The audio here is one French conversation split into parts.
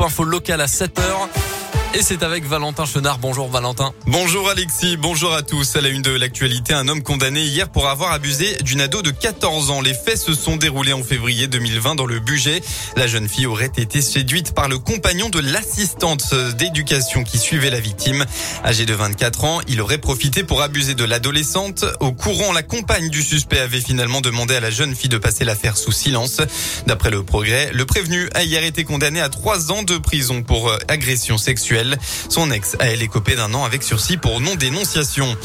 info local à 7h. Et c'est avec Valentin Chenard. Bonjour Valentin. Bonjour Alexis, bonjour à tous. À la une de l'actualité, un homme condamné hier pour avoir abusé d'une ado de 14 ans. Les faits se sont déroulés en février 2020 dans le budget. La jeune fille aurait été séduite par le compagnon de l'assistante d'éducation qui suivait la victime. Âgé de 24 ans, il aurait profité pour abuser de l'adolescente. Au courant, la compagne du suspect avait finalement demandé à la jeune fille de passer l'affaire sous silence. D'après le progrès, le prévenu a hier été condamné à trois ans de prison pour euh, agression sexuelle. Son ex a elle écopé d'un an avec sursis pour non-dénonciation.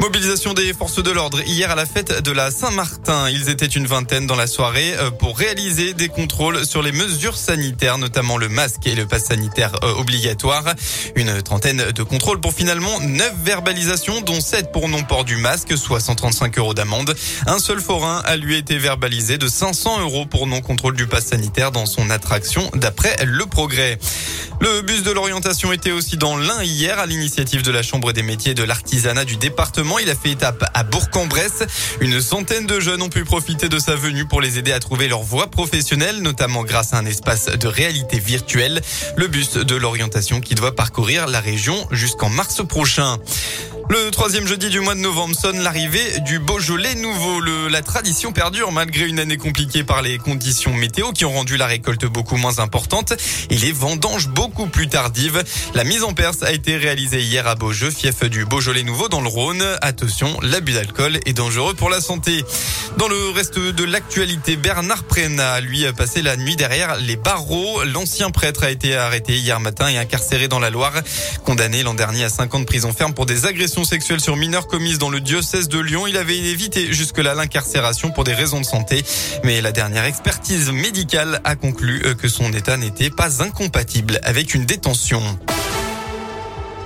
Mobilisation des forces de l'ordre hier à la fête de la Saint-Martin. Ils étaient une vingtaine dans la soirée euh, pour réaliser des contrôles sur les mesures sanitaires, notamment le masque et le pass sanitaire euh, obligatoire. Une trentaine de contrôles pour finalement neuf verbalisations, dont sept pour non-port du masque, soit 135 euros d'amende. Un seul forain a lui été verbalisé de 500 euros pour non-contrôle du pass sanitaire dans son attraction, d'après le progrès. Le bus de l'orientation était aussi dans l'Ain hier à l'initiative de la Chambre des métiers de l'artisanat du département. Il a fait étape à Bourg-en-Bresse. Une centaine de jeunes ont pu profiter de sa venue pour les aider à trouver leur voie professionnelle, notamment grâce à un espace de réalité virtuelle. Le bus de l'orientation qui doit parcourir la région jusqu'en mars prochain. Le troisième jeudi du mois de novembre sonne l'arrivée du Beaujolais nouveau. Le, la tradition perdure malgré une année compliquée par les conditions météo qui ont rendu la récolte beaucoup moins importante et les vendanges beaucoup plus tardives. La mise en perce a été réalisée hier à Beaujeu, fief du Beaujolais nouveau dans le Rhône. Attention, l'abus d'alcool est dangereux pour la santé. Dans le reste de l'actualité, Bernard Prena, lui, a passé la nuit derrière les barreaux. L'ancien prêtre a été arrêté hier matin et incarcéré dans la Loire. Condamné l'an dernier à 5 ans de prison ferme pour des agressions sexuelle sur mineurs commises dans le diocèse de Lyon. Il avait évité jusque-là l'incarcération pour des raisons de santé. Mais la dernière expertise médicale a conclu euh, que son état n'était pas incompatible avec une détention.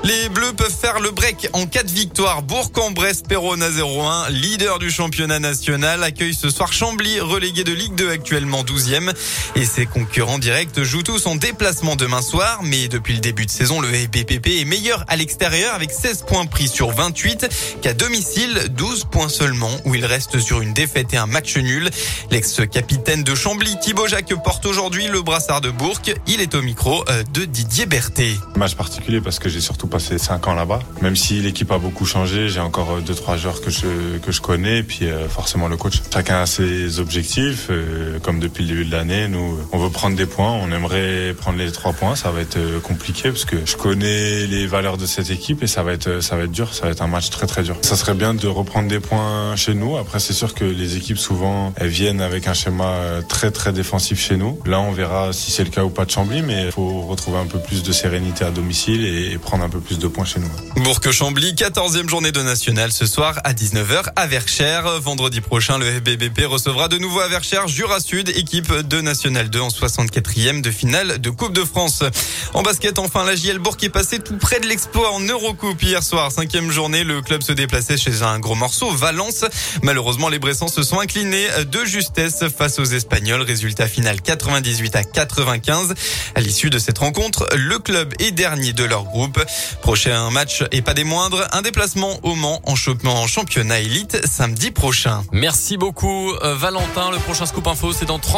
Les Bleus peuvent faire le break en cas de victoire. Bourg-en-Bresse, Perona 0-1, leader du championnat national, accueille ce soir Chambly, relégué de Ligue 2 actuellement 12e. Et ses concurrents directs jouent tous en déplacement demain soir. Mais depuis le début de saison, le FBPP est meilleur à l'extérieur avec 16 points pris sur 28 qu'à domicile, 12 points seulement où il reste sur une défaite et un match nul. L'ex-capitaine de Chambly, Thibaut Jacques, porte aujourd'hui le brassard de Bourg. Il est au micro euh, de Didier Berthet. Match particulier parce que j'ai surtout passé cinq ans là-bas. Même si l'équipe a beaucoup changé, j'ai encore deux trois joueurs que je que je connais et puis euh, forcément le coach. Chacun a ses objectifs. Euh, comme depuis le début de l'année, nous on veut prendre des points. On aimerait prendre les trois points. Ça va être euh, compliqué parce que je connais les valeurs de cette équipe et ça va être ça va être dur. Ça va être un match très très dur. Ça serait bien de reprendre des points chez nous. Après c'est sûr que les équipes souvent elles viennent avec un schéma très très défensif chez nous. Là on verra si c'est le cas ou pas de Chambly, mais il faut retrouver un peu plus de sérénité à domicile et prendre un peu plus de points chez nous. Bourg-Chambly, 14e journée de national ce soir à 19h à Verchères. Vendredi prochain, le FBBP recevra de nouveau à Verchères Jura Sud, équipe de National 2 en 64e de finale de Coupe de France. En basket, enfin, la JL Bourg est passée tout près de l'exploit en Eurocoupe hier soir. Cinquième journée, le club se déplaçait chez un gros morceau, Valence. Malheureusement, les Bressans se sont inclinés de justesse face aux Espagnols. Résultat final 98 à 95. À l'issue de cette rencontre, le club est dernier de leur groupe. Prochain match et pas des moindres, un déplacement au Mans en championnat élite samedi prochain. Merci beaucoup euh, Valentin. Le prochain scoop info c'est dans 30